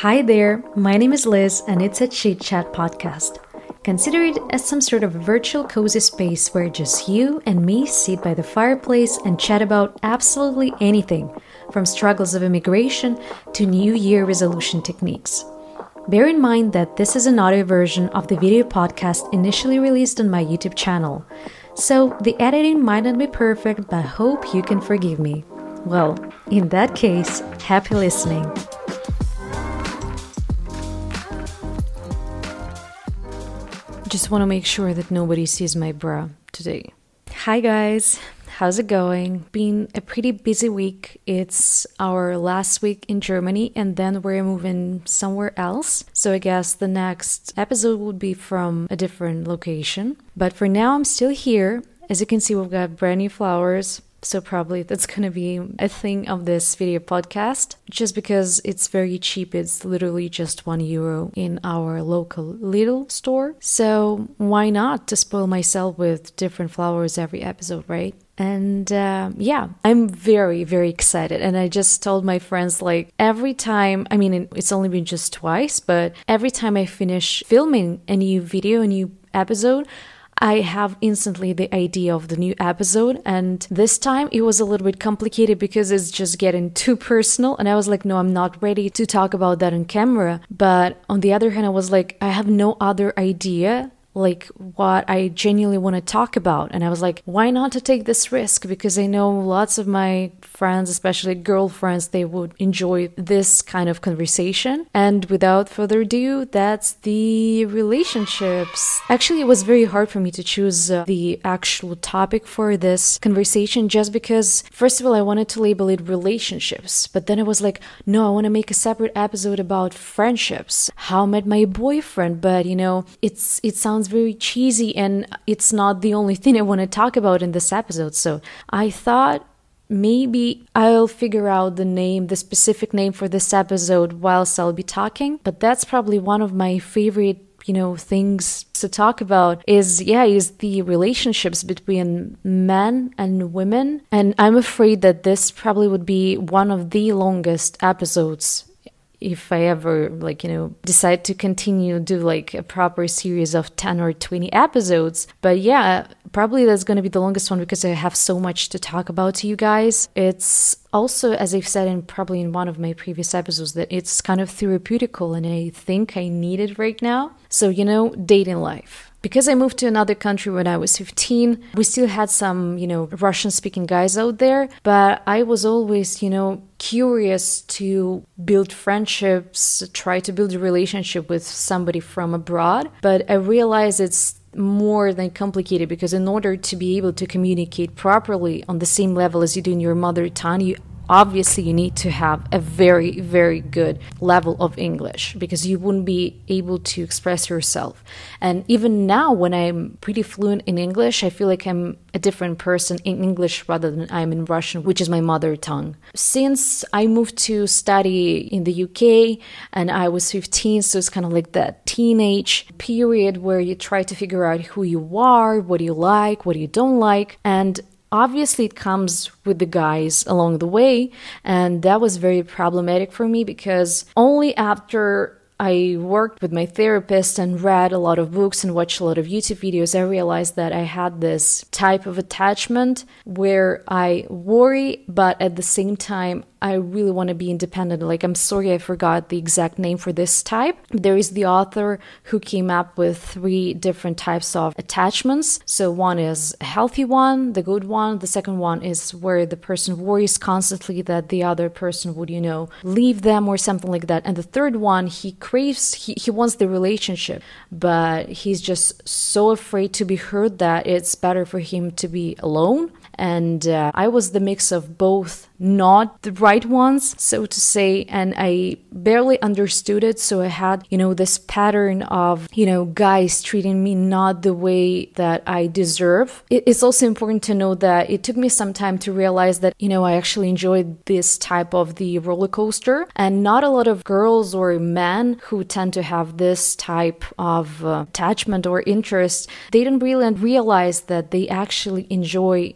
Hi there, my name is Liz, and it's a Chit Chat podcast. Consider it as some sort of virtual cozy space where just you and me sit by the fireplace and chat about absolutely anything, from struggles of immigration to New Year resolution techniques. Bear in mind that this is an audio version of the video podcast initially released on my YouTube channel, so the editing might not be perfect, but hope you can forgive me. Well, in that case, happy listening. Just want to make sure that nobody sees my bra today. Hi, guys. How's it going? Been a pretty busy week. It's our last week in Germany, and then we're moving somewhere else. So I guess the next episode would be from a different location. But for now, I'm still here. As you can see, we've got brand new flowers, so probably that's going to be a thing of this video podcast just because it's very cheap. It's literally just one euro in our local Lidl store. So why not to spoil myself with different flowers every episode, right? And uh, yeah, I'm very, very excited. And I just told my friends, like, every time, I mean, it's only been just twice, but every time I finish filming a new video, a new episode, I have instantly the idea of the new episode. And this time it was a little bit complicated because it's just getting too personal. And I was like, no, I'm not ready to talk about that on camera. But on the other hand, I was like, I have no other idea like what I genuinely want to talk about. And I was like, why not to take this risk? Because I know lots of my friends, especially girlfriends, they would enjoy this kind of conversation. And without further ado, that's the relationships. Actually, it was very hard for me to choose uh, the actual topic for this conversation just because, first of all, I wanted to label it relationships. But then I was like, no, I want to make a separate episode about friendships, how I met my boyfriend. But, you know, it's, it sounds sounds very cheesy and it's not the only thing I want to talk about in this episode. So I thought maybe I'll figure out the name, the specific name for this episode whilst I'll be talking. But that's probably one of my favorite you know things to talk about is yeah is the relationships between men and women and i'm afraid that this probably would be one of the longest episodes if I ever like you know decide to continue do like a proper series of 10 or 20 episodes. But yeah probably that's going to be the longest one because I have so much to talk about to you guys. It's also as I've said in probably in one of my previous episodes that it's kind of therapeutical and I think I need it right now. So you know dating life because I moved to another country when I was 15, we still had some, you know, Russian speaking guys out there, but I was always, you know, curious to build friendships, try to build a relationship with somebody from abroad. But I realized it's more than complicated because in order to be able to communicate properly on the same level as you do in your mother tongue, you obviously you need to have a very very good level of english because you wouldn't be able to express yourself. And even now when i'm pretty fluent in english i feel like i'm a different person in english rather than i'm in russian which is my mother tongue. Since i moved to study in the uk and i was 15 so it's kind of like that teenage period where you try to figure out who you are what you like what you don't like. And obviously it comes with the guys along the way and that was very problematic for me because only after I worked with my therapist and read a lot of books and watched a lot of YouTube videos. I realized that I had this type of attachment where I worry, but at the same time, I really want to be independent. Like, I'm sorry, I forgot the exact name for this type. There is the author who came up with three different types of attachments. So, one is a healthy one, the good one. The second one is where the person worries constantly that the other person would, you know, leave them or something like that. And the third one, he craves, he, he wants the relationship, but he's just so afraid to be hurt that it's better for him to be alone and uh, I was the mix of both, not the right ones, so to say, and I barely understood it. So I had, you know, this pattern of, you know, guys treating me not the way that I deserve. It's also important to know that it took me some time to realize that, you know, I actually enjoyed this type of the roller coaster, and not a lot of girls or men who tend to have this type of uh, attachment or interest, they don't really realize that they actually enjoy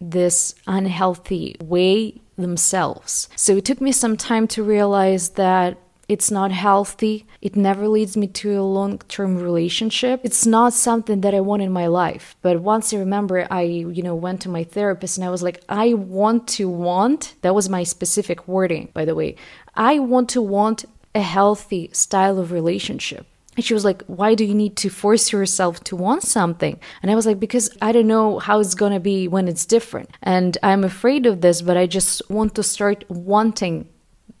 this unhealthy way themselves. So it took me some time to realize that It's not healthy. It never leads me to a long term relationship. It's not something that I want in my life. But once I remember, I, you know, went to my therapist and I was like, I want to want, that was my specific wording, by the way. I want to want a healthy style of relationship. And she was like, Why do you need to force yourself to want something? And I was like, Because I don't know how it's going to be when it's different. And I'm afraid of this, but I just want to start wanting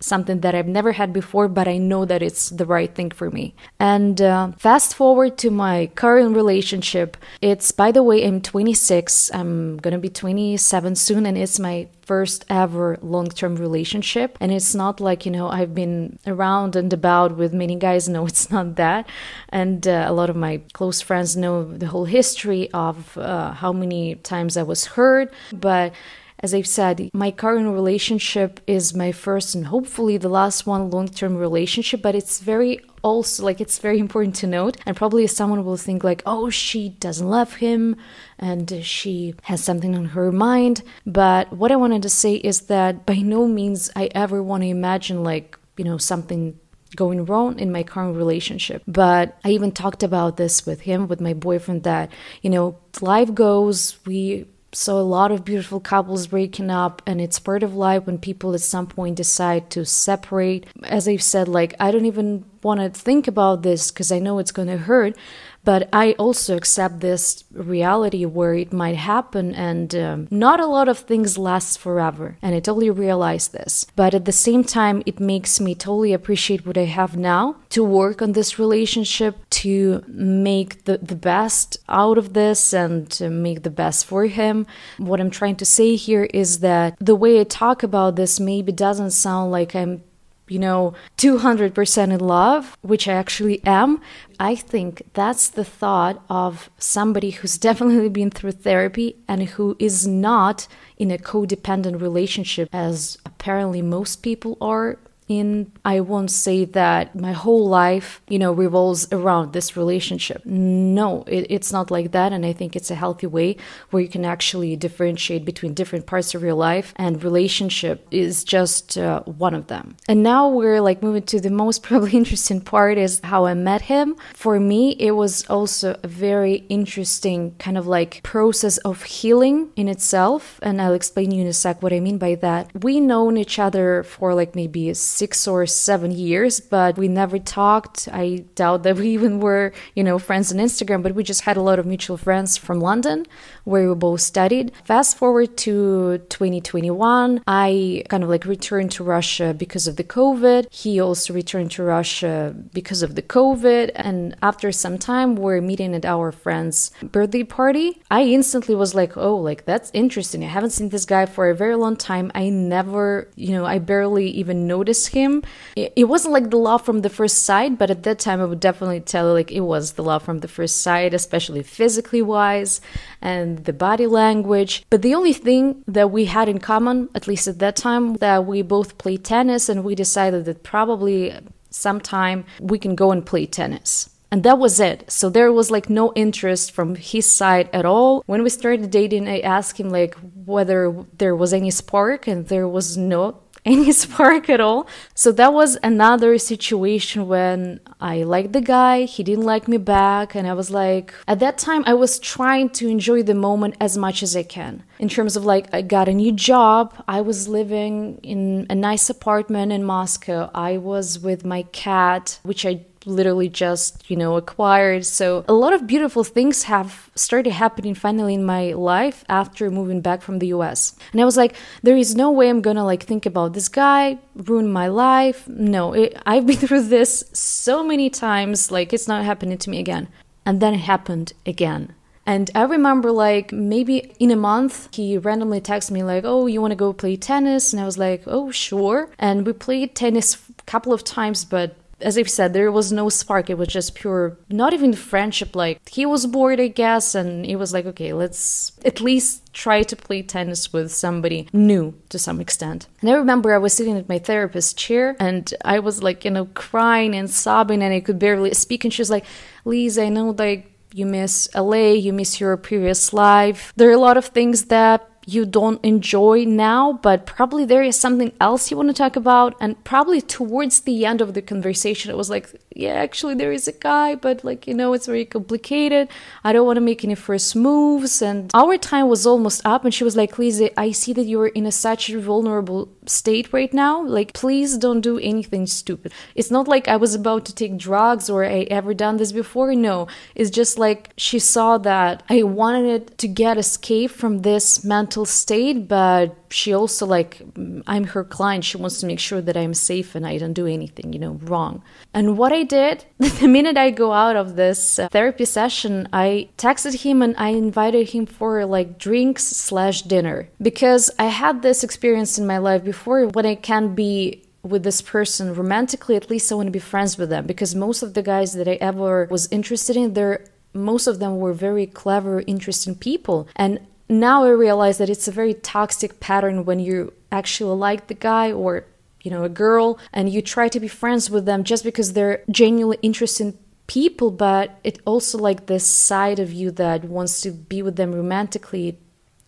something that I've never had before, but I know that it's the right thing for me. And uh, fast forward to my current relationship. It's, by the way, I'm 26. I'm gonna be 27 soon, and it's my first ever long term relationship. And it's not like, you know, I've been around and about with many guys. No, it's not that. And uh, a lot of my close friends know the whole history of uh, how many times I was hurt. But as I've said, my current relationship is my first and hopefully the last one long term relationship, but it's very also like it's very important to note and probably someone will think like oh she doesn't love him and she has something on her mind but what i wanted to say is that by no means i ever want to imagine like you know something going wrong in my current relationship. But I even talked about this with him, with my boyfriend, that, you know, life goes, we saw a lot of beautiful couples breaking up and it's part of life when people at some point decide to separate. As i've said like i don't even want to think about this because i know it's going to hurt but I also accept this reality where it might happen, and um, not a lot of things last forever. And I totally realize this. But at the same time, it makes me totally appreciate what I have now to work on this relationship, to make the, the best out of this, and to make the best for him. What I'm trying to say here is that the way I talk about this maybe doesn't sound like I'm you know, 200% in love, which I actually am, I think that's the thought of somebody who's definitely been through therapy and who is not in a codependent relationship, as apparently most people are in i won't say that my whole life you know revolves around this relationship. No it, it's not like that and i think it's a healthy way where you can actually differentiate between different parts of your life and relationship is just uh, one of them. And now we're like moving to the most probably interesting part is how i met him. For me it was also a very interesting kind of like process of healing in itself and i'll explain you in a sec what i mean by that. We known each other for like maybe six or seven years, but we never talked. I doubt that we even were, you know, friends on Instagram, but we just had a lot of mutual friends from London where we both studied. Fast forward to 2021, I kind of like returned to Russia because of the COVID. He also returned to Russia because of the COVID. And after some time, we're meeting at our friend's birthday party. I instantly was like, oh, like that's interesting. I haven't seen this guy for a very long time. I never, you know, I barely even noticed him. It, wasn't like the love from the first sight, but at that time I would definitely tell like it was the love from the first sight, especially physically wise and the body language. But the only thing that we had in common, at least at that time, that we both played tennis and we decided that probably sometime we can go and play tennis. And that was it. So there was like no interest from his side at all. When we started dating, I asked him like whether there was any spark, and there was no any spark at all. So that was another situation when I liked the guy, he didn't like me back, and I was like, at that time, I was trying to enjoy the moment as much as I can. In terms of like, I got a new job, I was living in a nice apartment in Moscow, I was with my cat, which I literally just, you know, acquired. So a lot of beautiful things have started happening finally in my life after moving back from the US. And I was like, there is no way I'm gonna like think about this guy, ruin my life. No, it, I've been through this so many times, like it's not happening to me again. And then it happened again. And I remember, like, maybe in a month, he randomly texted me, like, oh, you want to go play tennis? And I was like, oh, sure. And we played tennis a couple of times, but as I've said, there was no spark. It was just pure, not even friendship. Like, he was bored, I guess, and he was like, okay, let's at least try to play tennis with somebody new to some extent. And I remember I was sitting at my therapist's chair and I was like, you know, crying and sobbing and I could barely speak. And she was like, Lisa, I know, like, you miss LA, you miss your previous life. There are a lot of things that you don't enjoy now, but probably there is something else you want to talk about. And probably towards the end of the conversation, it was like, yeah, actually, there is a guy, but like, you know, it's very complicated. I don't want to make any first moves. And our time was almost up. And she was like, Lizzie, I see that you're in a such a vulnerable state right now. Like, please don't do anything stupid. It's not like I was about to take drugs or I ever done this before. No, it's just like she saw that I wanted to get escape from this mental state, but she also like I'm her client. She wants to make sure that I'm safe and I don't do anything, you know, wrong. And what I did the minute I go out of this uh, therapy session, I texted him and I invited him for like drinks slash dinner because I had this experience in my life before when I can't be with this person romantically at least i want to be friends with them because most of the guys that i ever was interested in they're most of them were very clever interesting people and now i realize that it's a very toxic pattern when you actually like the guy or you know a girl and you try to be friends with them just because they're genuinely interesting people but it also like this side of you that wants to be with them romantically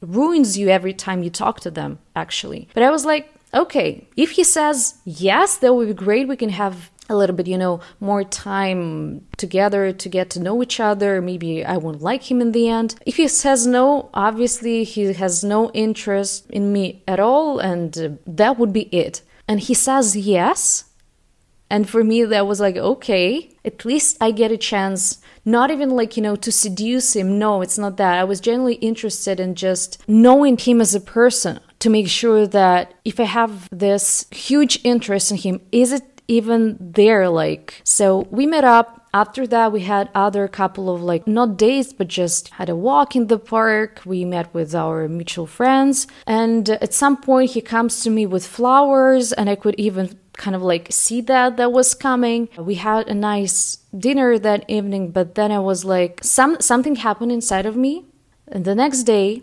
ruins you every time you talk to them actually but i was like okay, if he says yes, that would be great. We can have a little bit, you know, more time together to get to know each other. Maybe I won't like him in the end. If he says no, obviously he has no interest in me at all, and uh, that would be it. And he says yes. And for me, that was like, okay, at least I get a chance, not even like, you know, to seduce him. No, it's not that. I was genuinely interested in just knowing him as a person to make sure that if I have this huge interest in him, is it even there? Like, so we met up. After that, we had other couple of like not days, but just had a walk in the park. We met with our mutual friends, and at some point, he comes to me with flowers, and I could even kind of like see that that was coming. We had a nice dinner that evening, but then I was like, some something happened inside of me. And the next day,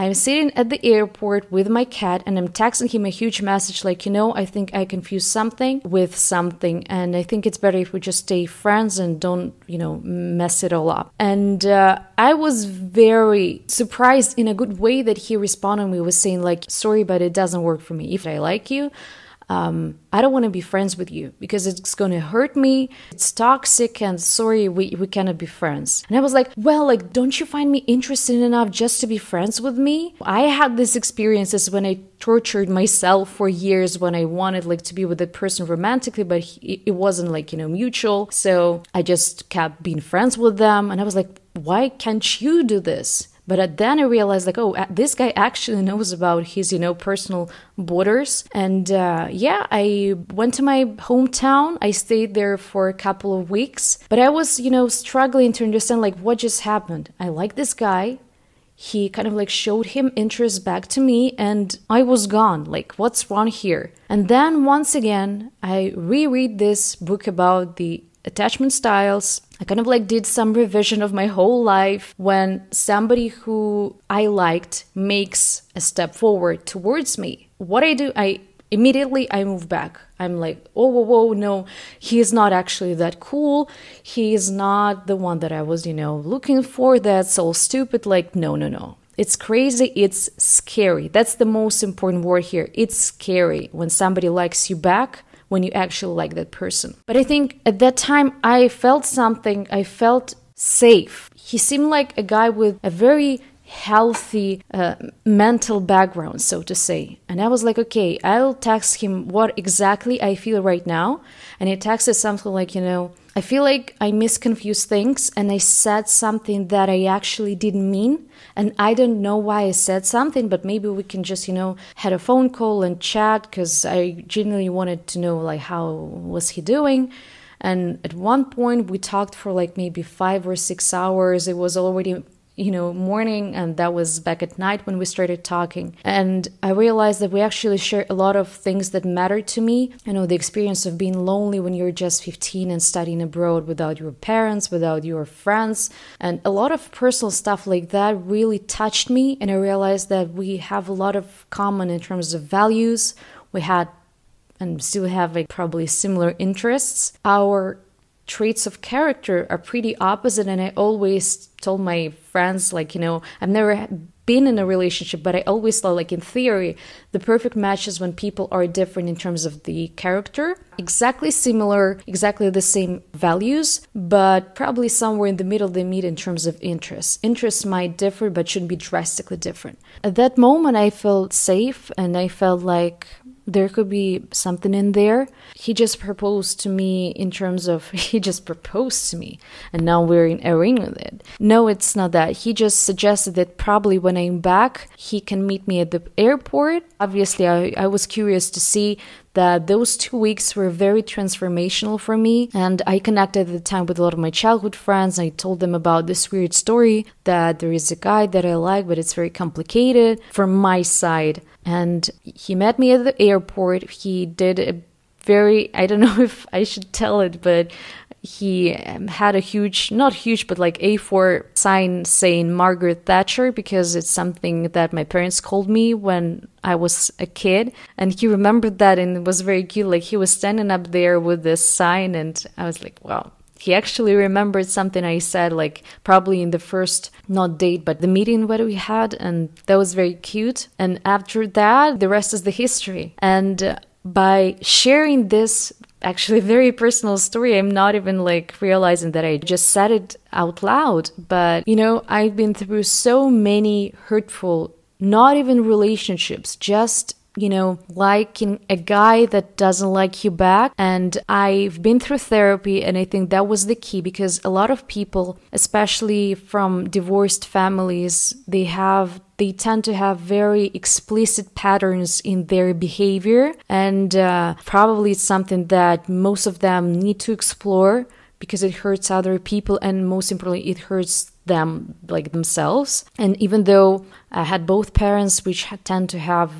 I'm sitting at the airport with my cat and I'm texting him a huge message like, you know, I think I confused something with something and I think it's better if we just stay friends and don't, you know, mess it all up. And uh, I was very surprised in a good way that he responded me was saying like, sorry, but it doesn't work for me. If I like you, um, I don't want to be friends with you because it's going to hurt me. It's toxic and sorry, we, we cannot be friends. And I was like, well, like, don't you find me interesting enough just to be friends with me? I had these experiences when I tortured myself for years when I wanted like to be with a person romantically, but he, it wasn't like, you know, mutual. So I just kept being friends with them. And I was like, why can't you do this? But then I realized, like, oh, this guy actually knows about his, you know, personal borders. And uh, yeah, I went to my hometown. I stayed there for a couple of weeks. But I was, you know, struggling to understand, like, what just happened. I like this guy. He kind of like showed him interest back to me, and I was gone. Like, what's wrong here? And then once again, I reread this book about the attachment styles. I kind of like did some revision of my whole life when somebody who I liked makes a step forward towards me. What I do, I immediately I move back. I'm like, oh, whoa, whoa, no, he is not actually that cool. He is not the one that I was, you know, looking for. That's all stupid. Like, no, no, no. It's crazy. It's scary. That's the most important word here. It's scary when somebody likes you back when you actually like that person. But I think at that time I felt something, I felt safe. He seemed like a guy with a very healthy uh, mental background, so to say. And I was like, okay, I'll text him what exactly I feel right now. And he texted something like, you know, I feel like I misconfused things and I said something that I actually didn't mean. And I don't know why I said something, but maybe we can just, you know, had a phone call and chat because I genuinely wanted to know like how was he doing. And at one point we talked for like maybe five or six hours. It was already you know, morning, and that was back at night when we started talking. And I realized that we actually share a lot of things that matter to me. You know, the experience of being lonely when you're just 15 and studying abroad without your parents, without your friends, and a lot of personal stuff like that really touched me. And I realized that we have a lot of common in terms of values. We had and still have like probably similar interests. Our traits of character are pretty opposite and i always told my friends like you know i've never been in a relationship but i always thought like in theory the perfect match is when people are different in terms of the character. Exactly similar exactly the same values but probably somewhere in the middle they meet in terms of interests interests might differ but shouldn't be drastically different. At that moment i felt safe and i felt like there could be something in there. He just proposed to me in terms of he just proposed to me and now we're in a ring with it. No, it's not that. He just suggested that probably when I'm back, he can meet me at the airport. Obviously, I, I was curious to see that those two weeks were very transformational for me. And I connected at the time with a lot of my childhood friends. I told them about this weird story that there is a guy that I like, but it's very complicated from my side. And he met me at the airport. He did a very, I don't know if I should tell it, but he um, had a huge, not huge, but like A4 sign saying Margaret Thatcher because it's something that my parents called me when I was a kid. And he remembered that and it was very cute. Like he was standing up there with this sign, and I was like, wow. He actually remembered something I said, like probably in the first, not date, but the meeting that we had. And that was very cute. And after that, the rest is the history. And by sharing this actually very personal story. I'm not even like realizing that I just said it out loud. But, you know, I've been through so many hurtful, not even relationships, just you know, liking a guy that doesn't like you back. And I've been through therapy, and I think that was the key because a lot of people, especially from divorced families, they have they tend to have very explicit patterns in their behavior, and uh, probably it's something that most of them need to explore because it hurts other people, and most importantly, it hurts them like themselves. And even though I had both parents, which tend to have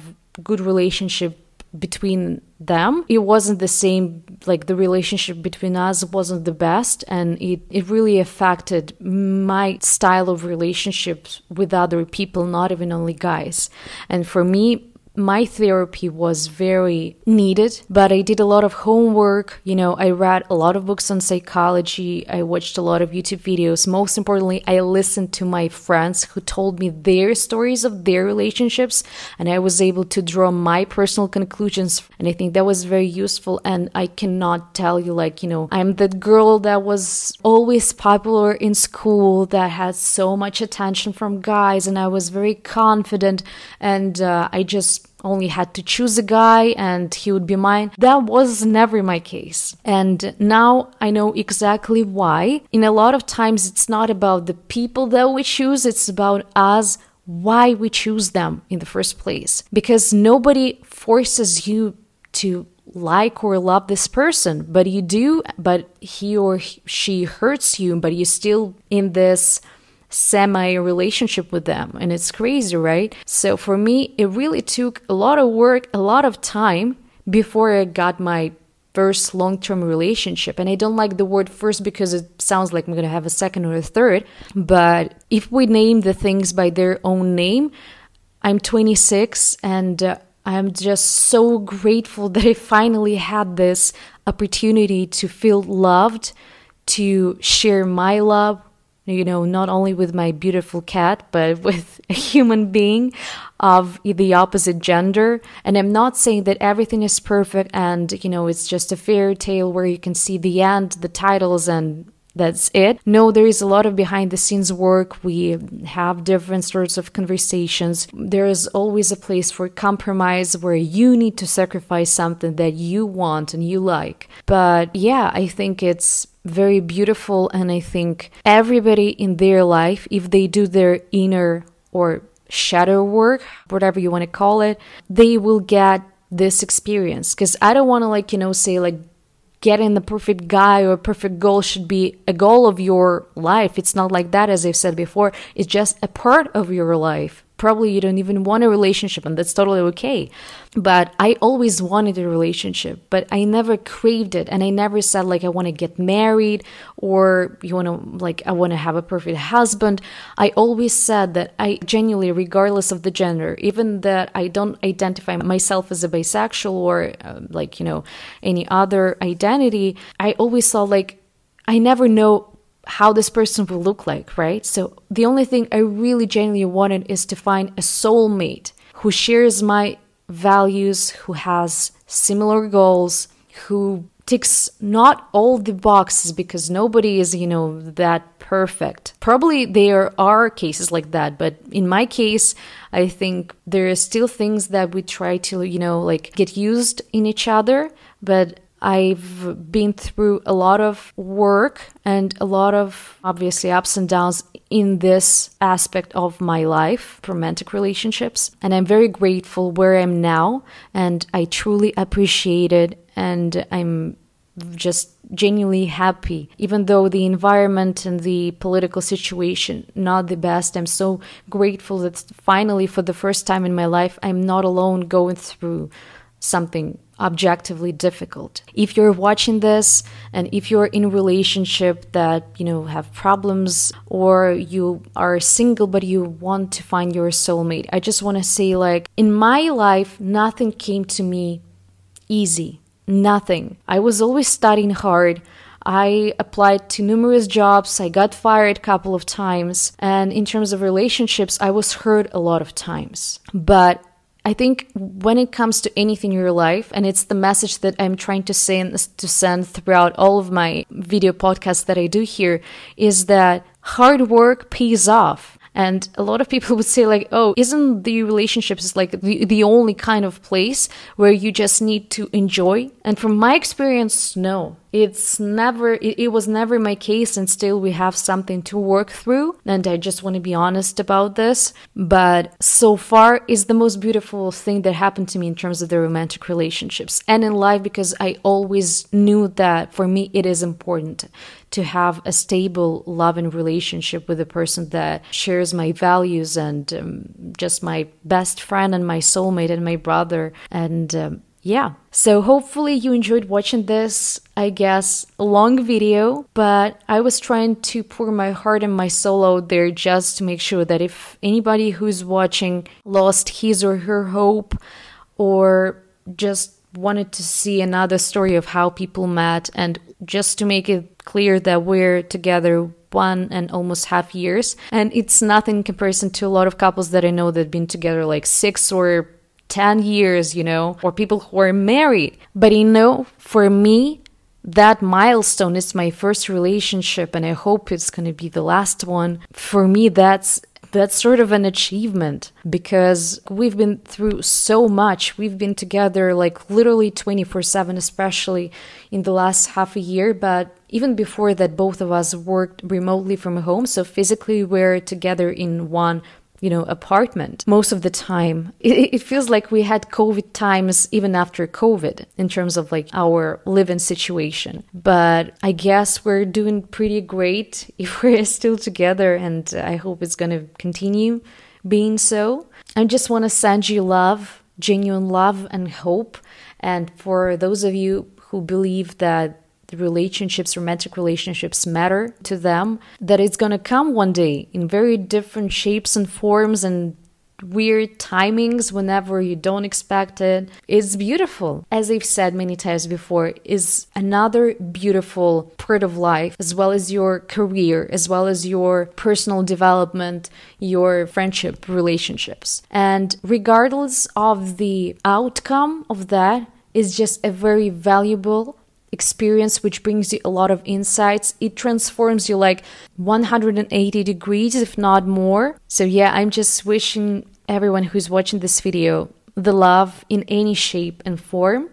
good relationship between them. It wasn't the same like the relationship between us wasn't the best and it, it really affected my style of relationships with other people not even only guys. And for me my therapy was very needed, but I did a lot of homework. You know, I read a lot of books on psychology, I watched a lot of YouTube videos. Most importantly, I listened to my friends who told me their stories of their relationships, and I was able to draw my personal conclusions. And I think that was very useful. And I cannot tell you, like, you know, I'm that girl that was always popular in school, that had so much attention from guys, and I was very confident, and uh, I just only had to choose a guy and he would be mine. That was never my case. And now I know exactly why. In a lot of times, it's not about the people that we choose, it's about us why we choose them in the first place. Because nobody forces you to like or love this person, but you do, but he or she hurts you, but you're still in this semi relationship with them. And it's crazy, right? So for me, it really took a lot of work, a lot of time before I got my first long term relationship. And I don't like the word first because it sounds like I'm going to have a second or a third. But if we name the things by their own name, I'm 26 and uh, I'm just so grateful that I finally had this opportunity to feel loved, to share my love you know, not only with my beautiful cat, but with a human being of the opposite gender. And I'm not saying that everything is perfect and, you know, it's just a fairy tale where you can see the end, the titles, and that's it. No, there is a lot of behind the scenes work. We have different sorts of conversations. There is always a place for compromise where you need to sacrifice something that you want and you like. But yeah, I think it's very beautiful. And I think everybody in their life, if they do their inner or shadow work, whatever you want to call it, they will get this experience. Because I don't want to, like, you know, say, like, getting the perfect guy or perfect goal should be a goal of your life. It's not like that, as I've said before. It's just a part of your life probably you don't even want a relationship and that's totally okay. But i always wanted a relationship but i never craved it and i never said like i want to get married or you want to like i want to have a perfect husband. I always said that i genuinely regardless of the gender even that i don't identify myself as a bisexual or uh, like you know any other identity i always saw like I never know how this person will look like, right? So the only thing I really genuinely wanted is to find a soulmate who shares my values, who has similar goals, who ticks not all the boxes because nobody is, you know, that perfect. Probably there are cases like that, but in my case, I think there are still things that we try to, you know, like get used in each other, but I've been through a lot of work and a lot of obviously ups and downs in this aspect of my life, romantic relationships. And I'm very grateful where I'm now. And I truly appreciate it. And I'm just genuinely happy even though the environment and the political situation not the best i'm so grateful that finally for the first time in my life i'm not alone going through something objectively difficult if you're watching this and if you're in a relationship that you know have problems or you are single but you want to find your soulmate i just want to say like in my life nothing came to me easy nothing i was always studying hard I applied to numerous jobs. I got fired a couple of times. And in terms of relationships, I was hurt a lot of times. But I think when it comes to anything in your life, and it's the message that I'm trying to send to send throughout all of my video podcasts that I do here, is that hard work pays off. And a lot of people would say, like, oh, isn't the relationships like the, the only kind of place where you just need to enjoy? And from my experience, no it's never it, it, was never my case and still we have something to work through. And i just want to be honest about this. But so far is the most beautiful thing that happened to me in terms of the romantic relationships and in life because i always knew that for me it is important to have a stable loving relationship with a person that shares my values and um, just my best friend and my soulmate and my brother. And um, yeah. So hopefully you enjoyed watching this, I guess, long video, but I was trying to pour my heart and my soul out there just to make sure that if anybody who's watching lost his or her hope or just wanted to see another story of how people met and just to make it clear that we're together one and almost half years and it's nothing in comparison to a lot of couples that I know that have been together like 6 or 10 years, you know, or people who are married. But you know, for me, that milestone is my first relationship and I hope it's going to be the last one. For me, that's that's sort of an achievement because we've been through so much. We've been together like literally 24 7, especially in the last half a year. But even before that, both of us worked remotely from home. So physically, we're together in one you know, apartment most of the time. It, it, feels like we had COVID times even after COVID in terms of like our living situation. But I guess we're doing pretty great if we're still together, and I hope it's going to continue being so. I just want to send you love, genuine love, and hope. And for those of you who believe that the relationships, romantic relationships matter to them, that it's going to come one day in very different shapes and forms and weird timings whenever you don't expect it. It's beautiful. As I've said many times before, is another beautiful part of life, as well as your career, as well as your personal development, your friendship relationships. And regardless of the outcome of that, is just a very valuable experience which brings you a lot of insights. It transforms you like 180 degrees, if not more. So, yeah, I'm just wishing everyone who's watching this video the love in any shape and form,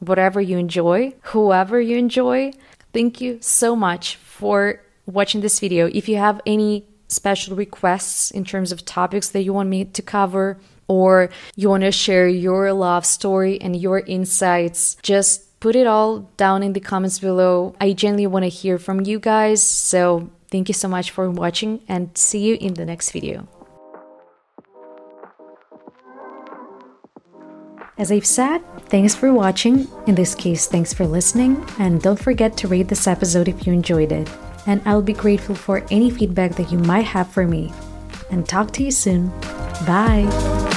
whatever you enjoy, whoever you enjoy. Thank you so much for watching this video. If you have any special requests in terms of topics that you want me to cover, or you want to share your love story and your insights, just put it all down in the comments below. I genuinely want to hear from you guys. So thank you so much for watching and see you in the next video. As I've said, thanks for watching. In this case, thanks for listening. And don't forget to rate this episode if you enjoyed it. And I'll be grateful for any feedback that you might have for me. And talk to you soon. Bye.